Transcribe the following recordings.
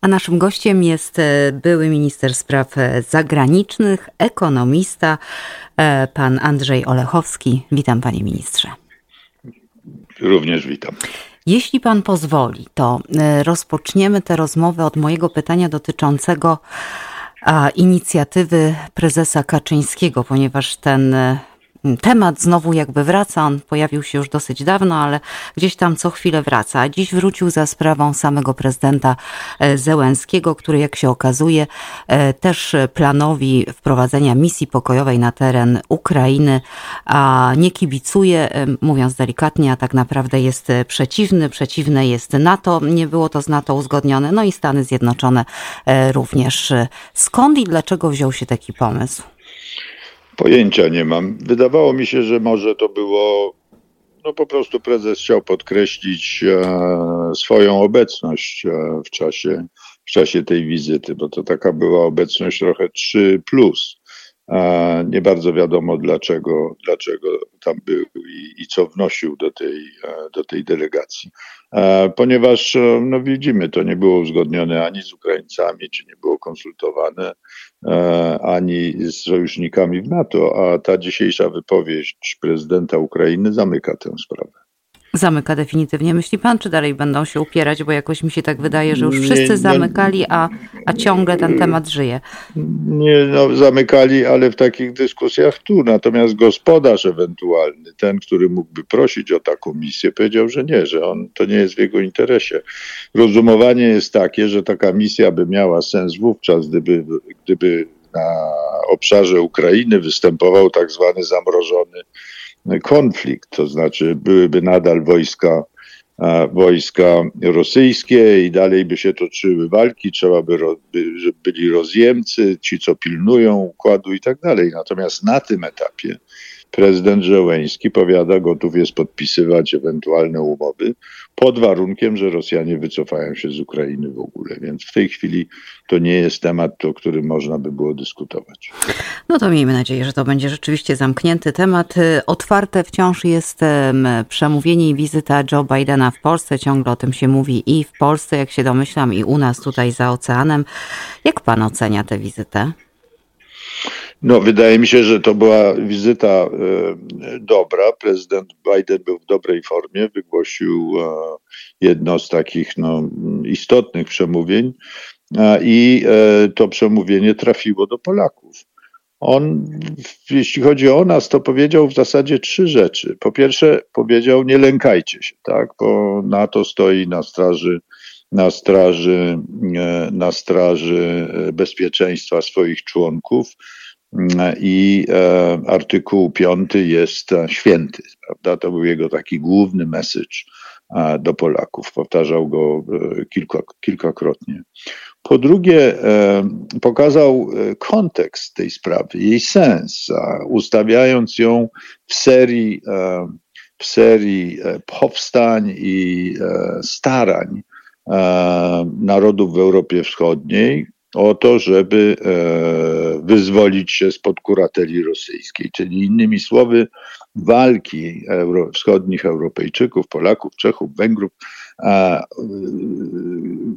A naszym gościem jest e, były minister spraw e, zagranicznych, ekonomista, e, pan Andrzej Olechowski. Witam, panie ministrze. Również witam. Jeśli pan pozwoli, to rozpoczniemy tę rozmowę od mojego pytania dotyczącego inicjatywy prezesa Kaczyńskiego, ponieważ ten temat znowu jakby wraca. On pojawił się już dosyć dawno, ale gdzieś tam co chwilę wraca. Dziś wrócił za sprawą samego prezydenta e, Zełenskiego, który jak się okazuje e, też planowi wprowadzenia misji pokojowej na teren Ukrainy a nie kibicuje, e, mówiąc delikatnie, a tak naprawdę jest przeciwny. Przeciwne jest NATO. Nie było to z NATO uzgodnione. No i Stany Zjednoczone również. Skąd i dlaczego wziął się taki pomysł? Pojęcia nie mam. Wydawało mi się, że może to było, no po prostu prezes chciał podkreślić e, swoją obecność e, w czasie, w czasie tej wizyty, bo to taka była obecność trochę 3 plus. E, nie bardzo wiadomo dlaczego, dlaczego tam był i, i co wnosił do tej, e, do tej delegacji. E, ponieważ no widzimy, to nie było uzgodnione ani z Ukraińcami, czy nie było konsultowane ani z sojusznikami w NATO, a ta dzisiejsza wypowiedź prezydenta Ukrainy zamyka tę sprawę zamyka definitywnie. Myśli pan, czy dalej będą się upierać? Bo jakoś mi się tak wydaje, że już wszyscy zamykali, a, a ciągle ten temat żyje. Nie, no, zamykali, ale w takich dyskusjach tu. Natomiast gospodarz ewentualny, ten, który mógłby prosić o taką misję, powiedział, że nie, że on, to nie jest w jego interesie. Rozumowanie jest takie, że taka misja by miała sens wówczas, gdyby, gdyby na obszarze Ukrainy występował tak zwany zamrożony konflikt, to znaczy byłyby nadal wojska, wojska rosyjskie i dalej by się toczyły walki, trzeba by, żeby byli rozjemcy, ci co pilnują układu i tak dalej. Natomiast na tym etapie prezydent Żołęński powiada, gotów jest podpisywać ewentualne umowy pod warunkiem, że Rosjanie wycofają się z Ukrainy w ogóle. Więc w tej chwili to nie jest temat, o którym można by było dyskutować. No to miejmy nadzieję, że to będzie rzeczywiście zamknięty temat. Otwarte wciąż jest przemówienie i wizyta Joe Bidena w Polsce. Ciągle o tym się mówi i w Polsce, jak się domyślam, i u nas tutaj za oceanem. Jak pan ocenia tę wizytę? No, wydaje mi się, że to była wizyta e, dobra. Prezydent Biden był w dobrej formie, wygłosił e, jedno z takich no, istotnych przemówień i e, to przemówienie trafiło do Polaków. On, jeśli chodzi o nas, to powiedział w zasadzie trzy rzeczy. Po pierwsze, powiedział: Nie lękajcie się, tak, bo NATO stoi na straży, na straży, na straży bezpieczeństwa swoich członków i e, artykuł 5 jest e, święty, prawda? To był jego taki główny message e, do Polaków. Powtarzał go kilka, kilkakrotnie. Po drugie, pokazał kontekst tej sprawy, jej sens, ustawiając ją w serii, w serii powstań i starań narodów w Europie Wschodniej, o to, żeby e, wyzwolić się spod kurateli rosyjskiej. Czyli innymi słowy, walki euro, wschodnich Europejczyków, Polaków, Czechów, Węgrów, a,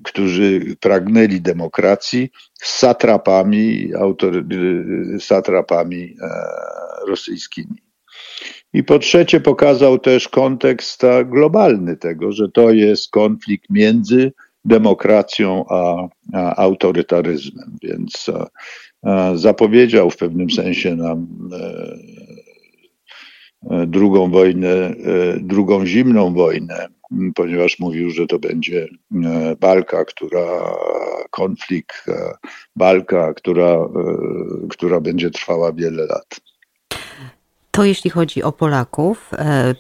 którzy pragnęli demokracji z satrapami, autory, satrapami e, rosyjskimi. I po trzecie pokazał też kontekst globalny tego, że to jest konflikt między demokracją a, a autorytaryzmem. Więc a, zapowiedział w pewnym sensie nam e, e drugą wojnę, e, drugą zimną wojnę, ponieważ mówił, że to będzie walka, która, konflikt, walka, która, która będzie trwała wiele lat. To jeśli chodzi o Polaków, e,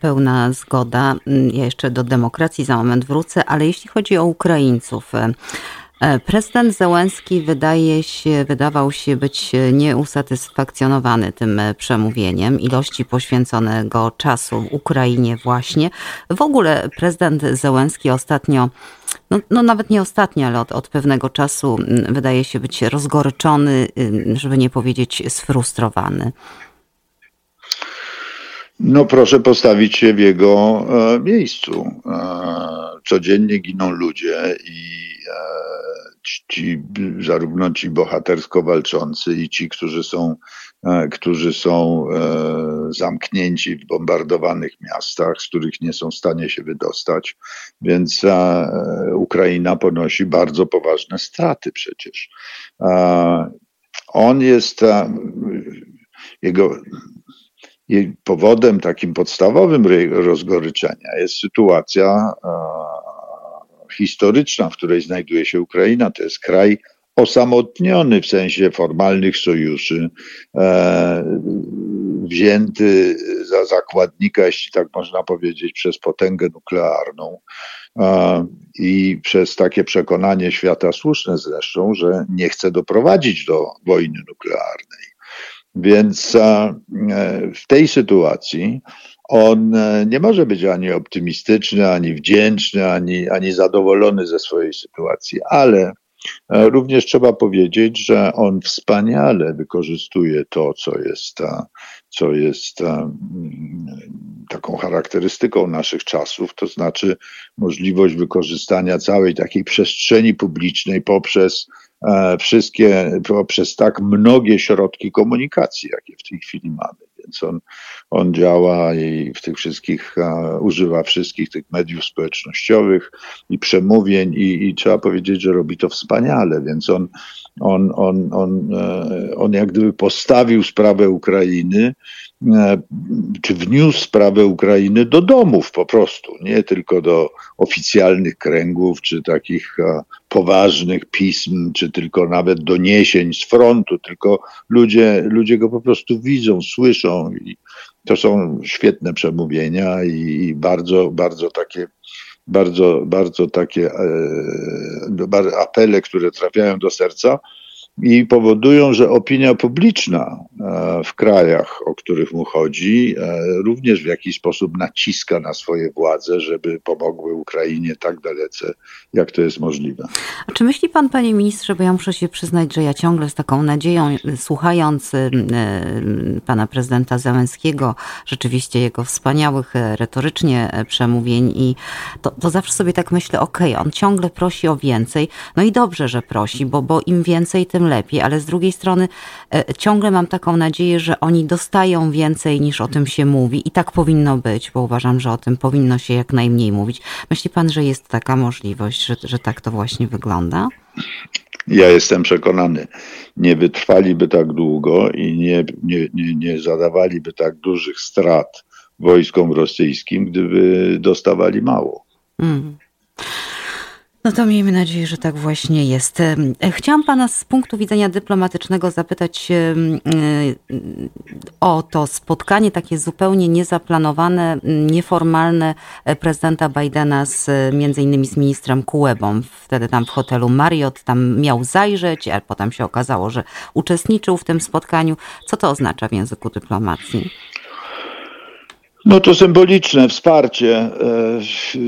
pełna zgoda. Ja jeszcze do demokracji za moment wrócę, ale jeśli chodzi o Ukraińców, e, e, Prezydent Załęski wydaje się, wydawał się być nieusatysfakcjonowany tym przemówieniem, ilości poświęconego czasu Ukrainie właśnie. W ogóle prezydent Załęski ostatnio, no, no nawet nie ostatnio, ale od, od pewnego czasu wydaje się być rozgoryczony, żeby nie powiedzieć sfrustrowany. No proszę postawić się w jego e, miejscu. E, codziennie giną ludzie i ci, zarówno ci bohatersko walczący i ci, którzy są, którzy są zamknięci w bombardowanych miastach, z których nie są w stanie się wydostać. Więc Ukraina ponosi bardzo poważne straty przecież. On jest jego powodem takim podstawowym rozgoryczenia jest sytuacja historyczna, w której znajduje się Ukraina. To jest kraj osamotniony w sensie formalnych sojuszy, e, wzięty za zakładnika, jeśli tak można powiedzieć, przez potęgę nuklearną e, i przez takie przekonanie świata słuszne zresztą, że nie chce doprowadzić do wojny nuklearnej. Więc e, w tej sytuacji on e, nie może być ani optymistyczny, ani wdzięczny, ani, ani zadowolony ze swojej sytuacji, ale e, również trzeba powiedzieć, że on wspaniale wykorzystuje to, co jest, co jest taką charakterystyką naszych czasów, to znaczy możliwość wykorzystania całej takiej przestrzeni publicznej poprzez E, wszystkie, poprzez tak mnogie środki komunikacji, jakie w tej chwili mamy. Więc on, on działa i w tych wszystkich, uh, używa wszystkich tych mediów społecznościowych i przemówień i, i, trzeba powiedzieć, że robi to wspaniale, więc on, on, on, on, uh, on jak gdyby postawił sprawę Ukrainy E, czy wniósł sprawę Ukrainy do domów po prostu, nie tylko do oficjalnych kręgów, czy takich e, poważnych pism, czy tylko nawet doniesień z frontu, tylko ludzie, ludzie go po prostu widzą, słyszą i to są świetne przemówienia i bardzo, bardzo takie bardzo, bardzo takie e, apele, które trafiają do serca i powodują, że opinia publiczna e, w krajach, o których mu chodzi, e, również w jakiś sposób naciska na swoje władze, żeby pomogły Ukrainie tak dalece, jak to jest możliwe. A czy myśli pan, panie ministrze, bo ja muszę się przyznać, że ja ciągle z taką nadzieją, słuchając e, pana prezydenta Załęskiego, rzeczywiście jego wspaniałych retorycznie przemówień i to, to zawsze sobie tak myślę, okej, okay, on ciągle prosi o więcej, no i dobrze, że prosi, bo, bo im więcej, tym tym lepiej, ale z drugiej strony e, ciągle mam taką nadzieję, że oni dostają więcej niż o tym się mówi i tak powinno być, bo uważam, że o tym powinno się jak najmniej mówić. Myśli pan, że jest taka możliwość, że, że tak to właśnie wygląda? Ja jestem przekonany, nie wytrwaliby tak długo i nie, nie, nie, nie zadawaliby tak dużych strat wojskom rosyjskim, gdyby dostawali mało. Mm. No to miejmy nadzieję, że tak właśnie jest. E, chciałam Pana z punktu widzenia dyplomatycznego zapytać e, o to spotkanie takie zupełnie niezaplanowane, nieformalne e, prezydenta Bidena z między innymi z ministrem Kuebą. Wtedy tam w hotelu Marriott tam miał zajrzeć, a potem się okazało, że uczestniczył w tym spotkaniu. Co to oznacza w języku dyplomacji? No to symboliczne wsparcie. E,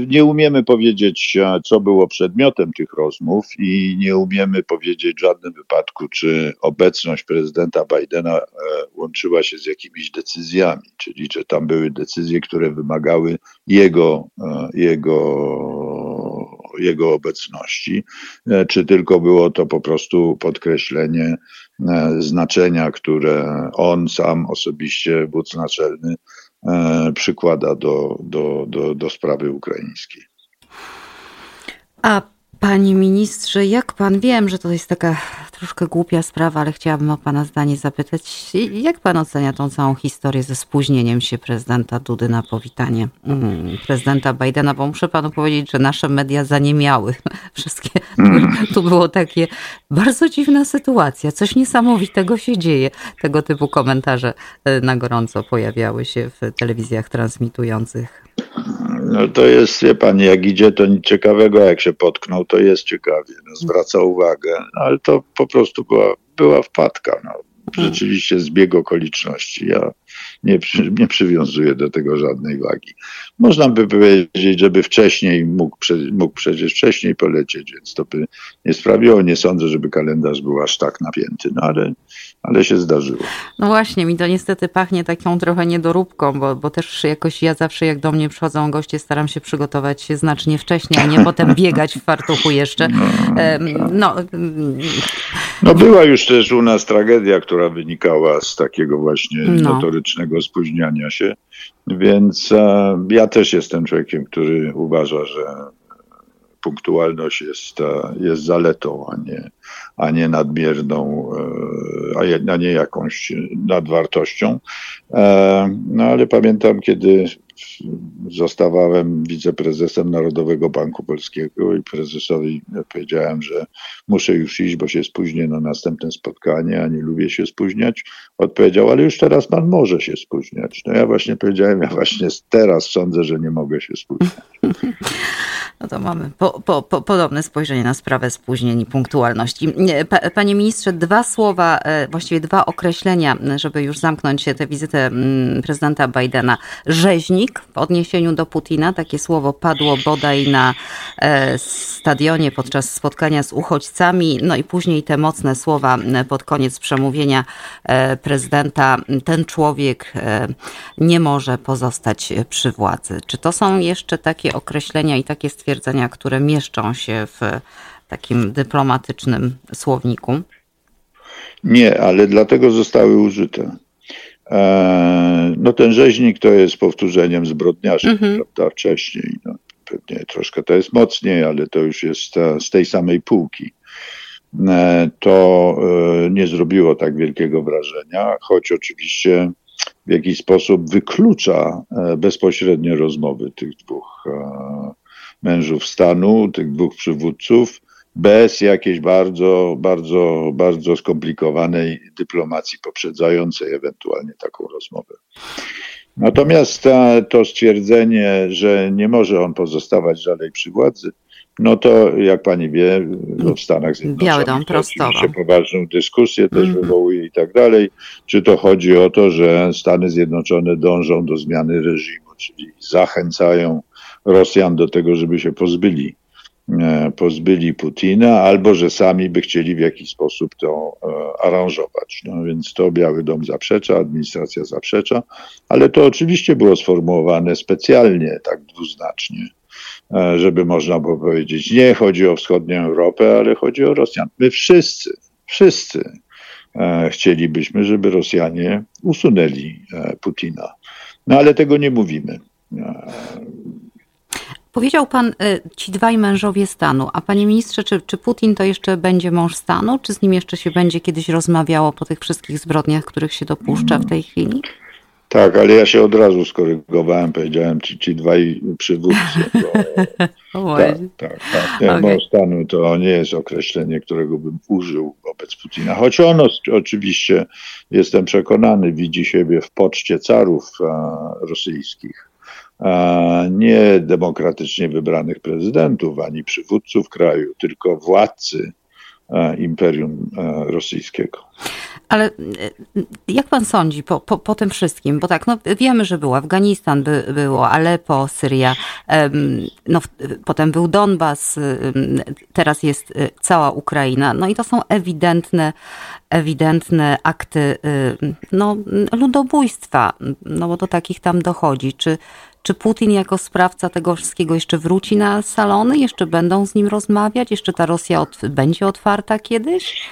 nie umiemy powiedzieć, e, co było przedmiotem tych rozmów i nie umiemy powiedzieć w żadnym wypadku, czy obecność prezydenta Bidena e, łączyła się z jakimiś decyzjami, czyli czy tam były decyzje, które wymagały jego, jego, jego obecności, czy tylko było to po prostu podkreślenie znaczenia, które on sam osobiście, wódz naczelny, przykłada do, do, do, do sprawy ukraińskiej. A Panie ministrze, jak pan, wiem, że to jest taka troszkę głupia sprawa, ale chciałabym o pana zdanie zapytać. Jak pan ocenia tą całą historię ze spóźnieniem się prezydenta Dudy na powitanie mm, prezydenta Bidena? Bo muszę panu powiedzieć, że nasze media zaniemiały. Wszystkie. Mm. Tu było takie bardzo dziwna sytuacja. Coś niesamowitego się dzieje. Tego typu komentarze e, na gorąco pojawiały się w telewizjach transmitujących no to jest, wie pan, jak idzie, to nic ciekawego, jak się potknął, to jest ciekawie, no, zwraca uwagę, ale to po prostu była, była wpadka. No. rzeczywiście zbieg okoliczności. Ja nie, nie przywiązuję do tego żadnej wagi. Można by powiedzieć, żeby wcześniej mógł, mógł przecież wcześniej polecieć, więc to by nie sprawiło. Nie sądzę, żeby kalendarz był aż tak napięty, no ale, ale się zdarzyło. No właśnie, mi to niestety pachnie taką trochę niedoróbką, bo, bo też jakoś ja zawsze jak do mnie przychodzą goście, staram się przygotować się znacznie wcześniej, a nie potem biegać w fartuchu jeszcze. No, no, no była już też u nas tragedia, która wynikała z takiego właśnie no. Notorycznego spóźniania się. Więc e, ja też jestem człowiekiem, który uważa, że punktualność jest, e, jest zaletą, a nie, a nie nadmierną, e, a nie jakąś nadwartością. No ale pamiętam, kiedy zostawałem wiceprezesem Narodowego Banku Polskiego i prezesowi powiedziałem, że muszę już iść, bo się spóźnię na następne spotkanie, a nie lubię się spóźniać. Odpowiedział, ale już teraz pan może się spóźniać. No ja właśnie powiedziałem, ja właśnie teraz sądzę, że nie mogę się spóźniać. No to mamy po, po, po, podobne spojrzenie na sprawę spóźnień i punktualności. Panie ministrze, dwa słowa, e, właściwie dwa określenia, żeby już zamknąć tę wizytę mm, prezydenta Bidena. Rzeźnik w odniesieniu do Putina, takie słowo padło bodaj na e, stadionie podczas spotkania z uchodźcami, no i później te mocne słowa pod koniec przemówienia e, prezydenta. Ten człowiek nie może pozostać przy władzy. Czy to są jeszcze takie określenia i takie stwierdzenia, stwierdzenia, które mieszczą się w takim dyplomatycznym słowniku? Nie, ale dlatego zostały użyte. E, no ten rzeźnik to jest powtórzeniem zbrodniarzy, mhm. prawda, wcześniej. No, pewnie troszkę to jest mocniej, ale to już jest z tej samej półki. E, to e, nie zrobiło tak wielkiego wrażenia, choć oczywiście w jakiś sposób wyklucza bezpośrednie rozmowy tych dwóch mężów stanu, tych dwóch przywódców, bez jakiejś bardzo, bardzo, bardzo skomplikowanej dyplomacji poprzedzającej ewentualnie taką rozmowę. Natomiast to stwierdzenie, że nie może on pozostawać dalej przy władzy, no to jak pani wie, w Stanach Zjednoczonych oczywiście poważną dyskusję też mm wywołuje i tak dalej. Czy to chodzi o to, że Stany Zjednoczone dążą do zmiany reżimu, czyli zachęcają Rosjan do tego, żeby się pozbyli, e, pozbyli Putina, albo że sami by chcieli w jakiś sposób to e, aranżować. No więc to Biały Dom zaprzecza, administracja zaprzecza, ale to oczywiście było sformułowane specjalnie, tak dwuznacznie e, żeby można było powiedzieć, nie chodzi o wschodnią Europę, ale chodzi o Rosjan. My wszyscy, wszyscy chcielibyśmy, żeby Rosjanie usunęli Putina. No ale tego nie mówimy. Powiedział pan y, ci dwaj mężowie stanu, a panie ministrze, czy, czy Putin to jeszcze będzie mąż stanu, czy z nim jeszcze się będzie kiedyś rozmawiało po tych wszystkich zbrodniach, których się dopuszcza w tej chwili? Tak, ale ja się od razu skorygowałem, powiedziałem ci, ci dwaj przywódcy. Bo, tak, tak, tak. Nie, okay. Mąż stanu to nie jest określenie, którego bym użył wobec Putina. Choć on oczywiście, jestem przekonany, widzi siebie w poczcie carów a, rosyjskich nie demokratycznie wybranych prezydentów ani przywódców kraju, tylko władcy Imperium Rosyjskiego. Ale jak pan sądzi po, po, po, tym wszystkim? Bo tak, no wiemy, że był Afganistan, by, było Aleppo, Syria, no, potem był Donbas, teraz jest cała Ukraina. No i to są ewidentne, ewidentne akty no, ludobójstwa, no bo do takich tam dochodzi. Czy, czy Putin jako sprawca tego wszystkiego jeszcze wróci na salony? Jeszcze będą z nim rozmawiać? Jeszcze ta Rosja od, będzie otwarta kiedyś?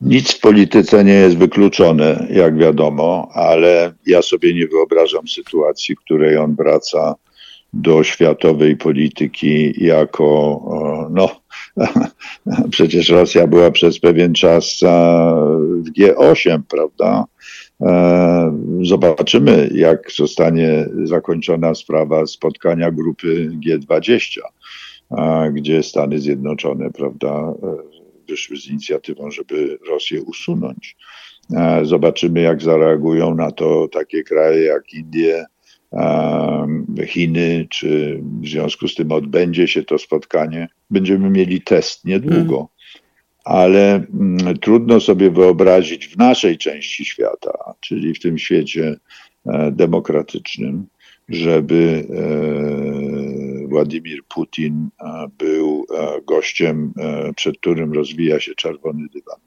Nic w polityce nie jest wykluczone, jak wiadomo, ale ja sobie nie wyobrażam sytuacji, w której on wraca do światowej polityki jako, no, przecież Rosja była przez pewien czas w G8, prawda? E, zobaczymy, jak zostanie zakończona sprawa spotkania grupy G20, gdzie Stany Zjednoczone, prawda, e, wyszły z inicjatywą, żeby Rosję usunąć. E, zobaczymy, jak zareagują na to takie kraje jak Indie, Chiny, czy w związku z tym odbędzie się to spotkanie. Będziemy mieli test niedługo. Ale mm, trudno sobie wyobrazić w naszej części świata, czyli w tym świecie e, demokratycznym, żeby e, Władimir Putin był gościem, przed którym rozwija się czerwony dywan.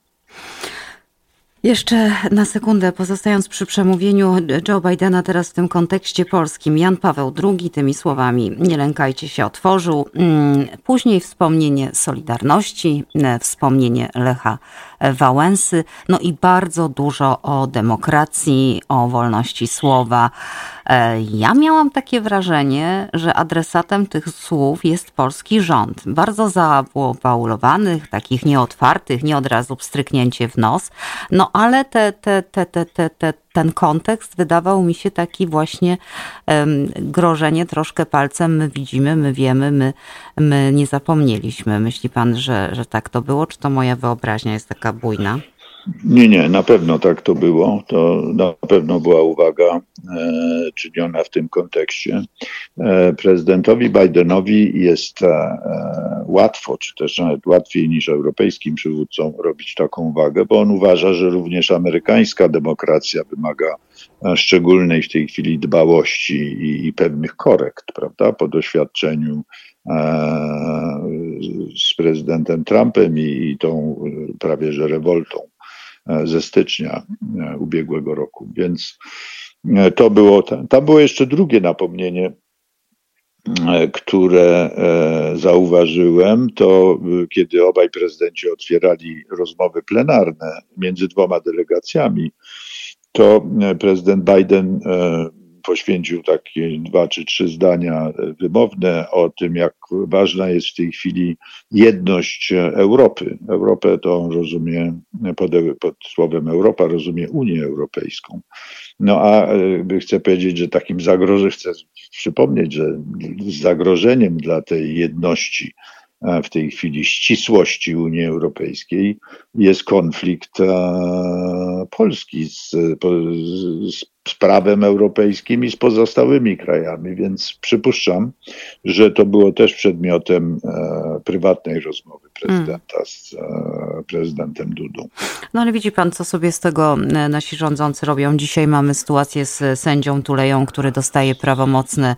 Jeszcze na sekundę, pozostając przy przemówieniu Joe Bidena teraz w tym kontekście polskim, Jan Paweł II tymi słowami nie lękajcie się otworzył. Mm, później wspomnienie Solidarności, e, wspomnienie Lecha Wałęsy, no i bardzo dużo o demokracji, o wolności słowa. E, ja miałam takie wrażenie, że adresatem tych słów jest polski rząd. Bardzo zaawualowanych, takich nieotwartych, nie od razu pstryknięcie w nos. No ale te, te, te, te, te, te, ten kontekst wydawał mi się taki właśnie grożenie troszkę palcem. My widzimy, my wiemy, my, my nie zapomnieliśmy. Myśli pan, że, że tak to było, czy to moja wyobraźnia jest taka bujna? Nie, nie, na pewno tak to było. To na pewno była uwaga e, czyniona w tym kontekście. E, prezydentowi Bidenowi jest e, łatwo, czy też nawet łatwiej niż europejskim przywódcom robić taką uwagę, bo on uważa, że również amerykańska demokracja wymaga e, szczególnej w tej chwili dbałości i, i pewnych korekt, prawda, po doświadczeniu e, z prezydentem Trumpem i, i tą prawie że rewoltą E, ze stycznia e, ubiegłego roku. Więc e, to było, tam było jeszcze drugie napomnienie, które zauważyłem, to kiedy obaj prezydenci otwierali rozmowy plenarne między dwoma delegacjami, to prezydent Biden poświęcił takie dwa czy trzy zdania wymowne o tym, jak ważna jest w tej chwili jedność Europy. Europę to rozumie, pod, pod słowem Europa rozumie Unię Europejską. No a e, chcę powiedzieć, że takim zagrożeniem, chcę przypomnieć, że zagrożeniem dla tej jedności w tej chwili ścisłości Unii Europejskiej jest konflikt Polski z, z z prawem europejskim i z pozostałymi krajami, więc przypuszczam, że to było też przedmiotem e, prywatnej rozmowy prezydenta mm. z e, prezydentem Dudą. No ale widzi pan, co sobie z tego e, nasi rządzący robią. Dzisiaj mamy sytuację z sędzią Tuleją, który dostaje prawomocny,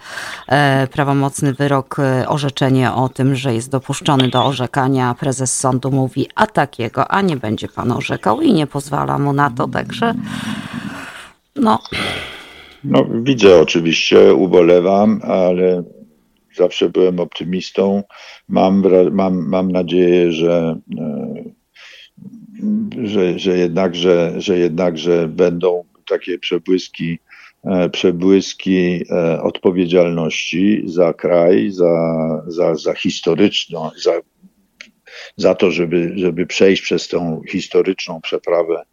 e, prawomocny wyrok, e, orzeczenie o tym, że jest dopuszczony do orzekania. Prezes sądu mówi, a takiego, a nie będzie pan orzekał i nie pozwala mu na to, także no. No, widzę oczywiście, ubolewam, ale zawsze byłem optymistą. Mam, mam, mam nadzieję, że, e, że, że, jednakże, że jednakże będą takie przebłyski, e, przebłyski e, odpowiedzialności za kraj, za, za, za historyczną, za za to, żeby, żeby przejść przez tą historyczną przeprawę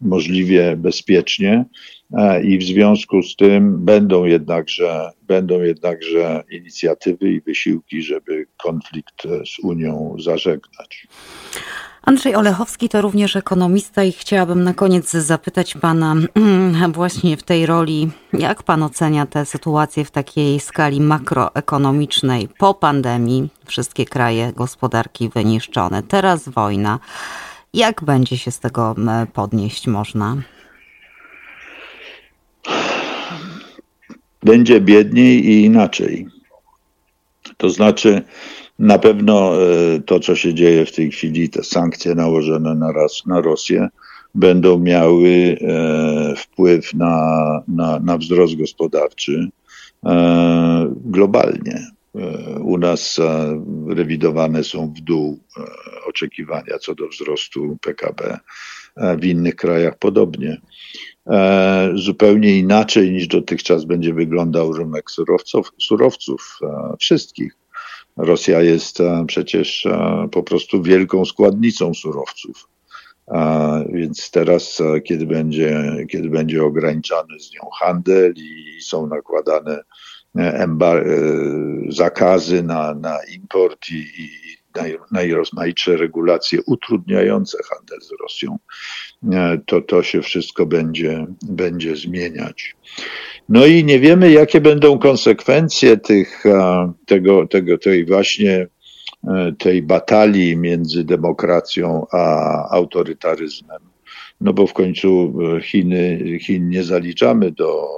możliwie bezpiecznie. E, I w związku z tym będą jednakże, będą jednakże inicjatywy i wysiłki, żeby konflikt z Unią zażegnać. Andrzej Olechowski to również ekonomista i chciałabym na koniec zapytać pana właśnie w tej roli, jak pan ocenia tę sytuację w takiej skali makroekonomicznej po pandemii, wszystkie kraje gospodarki wyniszczone, teraz wojna. Jak będzie się z tego podnieść można? Będzie biedniej i inaczej. To znaczy, na pewno e, to, co się dzieje w tej chwili, te sankcje nałożone na, na Rosję, będą miały e, wpływ na, na, na wzrost gospodarczy e, globalnie. U nas rewidowane są w dół oczekiwania co do wzrostu PKB, w innych krajach podobnie. Zupełnie inaczej niż dotychczas będzie wyglądał rynek surowców, surowców wszystkich Rosja jest e, przecież e, po prostu wielką składnicą surowców. Więc teraz, e, kiedy będzie, kiedy będzie ograniczany z nią handel i są nakładane zakazy na, na import i, i najrozmaitsze regulacje utrudniające handel z Rosją, to to się wszystko będzie, będzie zmieniać. No i nie wiemy, jakie będą konsekwencje tych, tego, tego, tej właśnie tej batalii między demokracją a autorytaryzmem. No bo w końcu Chiny, Chin nie zaliczamy do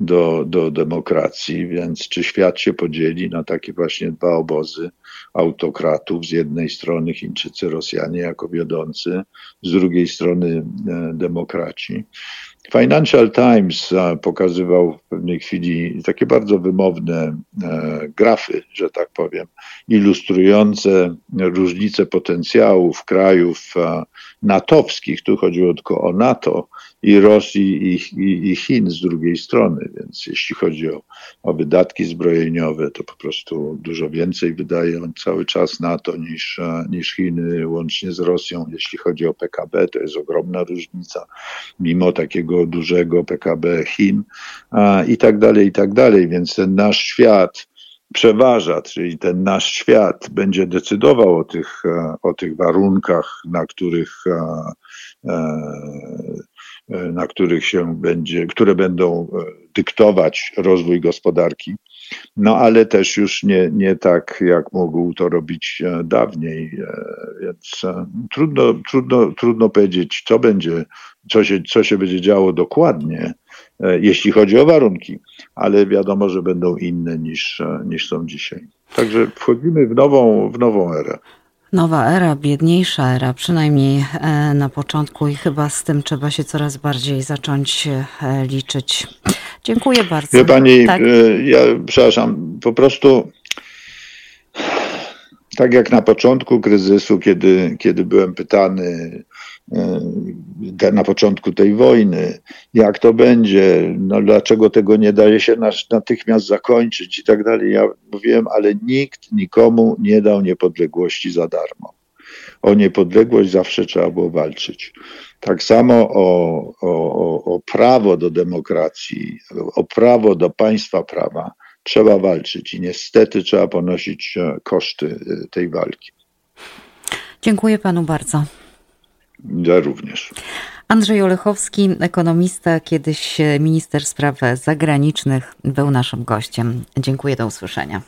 do, do demokracji, więc czy świat się podzieli na takie właśnie dwa obozy autokratów, z jednej strony Chińczycy, Rosjanie jako wiodący, z drugiej strony e, demokraci. Financial Times pokazywał w pewnej chwili takie bardzo wymowne e, grafy, że tak powiem, ilustrujące różnice potencjałów krajów natowskich, tu chodziło tylko o NATO, i Rosji i, i, i, Chin z drugiej strony. Więc jeśli chodzi o, o wydatki zbrojeniowe, to po prostu dużo więcej wydaje on cały czas NATO niż, niż Chiny, łącznie z Rosją. Jeśli chodzi o PKB, to jest ogromna różnica, mimo takiego dużego PKB Chin i tak dalej, i tak dalej. Więc ten nasz świat przeważa, czyli ten nasz świat będzie decydował o tych, o tych warunkach, na których na których się będzie, które będą dyktować rozwój gospodarki. No ale też już nie, nie tak, jak mógł to robić dawniej, więc trudno, trudno, trudno powiedzieć, co będzie, co się, co się będzie działo dokładnie, jeśli chodzi o warunki, ale wiadomo, że będą inne niż, niż są dzisiaj. Także wchodzimy w nową, w nową erę. Nowa era, biedniejsza era, przynajmniej e, na początku i chyba z tym trzeba się coraz bardziej zacząć e, liczyć. Dziękuję bardzo. Wie pani, tak? E, ja przepraszam, po prostu tak jak na początku kryzysu, kiedy, kiedy byłem pytany e, na początku tej wojny, jak to będzie, no dlaczego tego nie daje się natychmiast zakończyć i tak dalej. Ja mówiłem, ale nikt nikomu nie dał niepodległości za darmo. O niepodległość zawsze trzeba było walczyć. Tak samo o, o, o prawo do demokracji, o prawo do państwa prawa trzeba walczyć i niestety trzeba ponosić e, koszty e, tej walki. Dziękuję panu bardzo. Ja również. Andrzej Olechowski, ekonomista, kiedyś minister spraw zagranicznych, był naszym gościem. Dziękuję, do usłyszenia.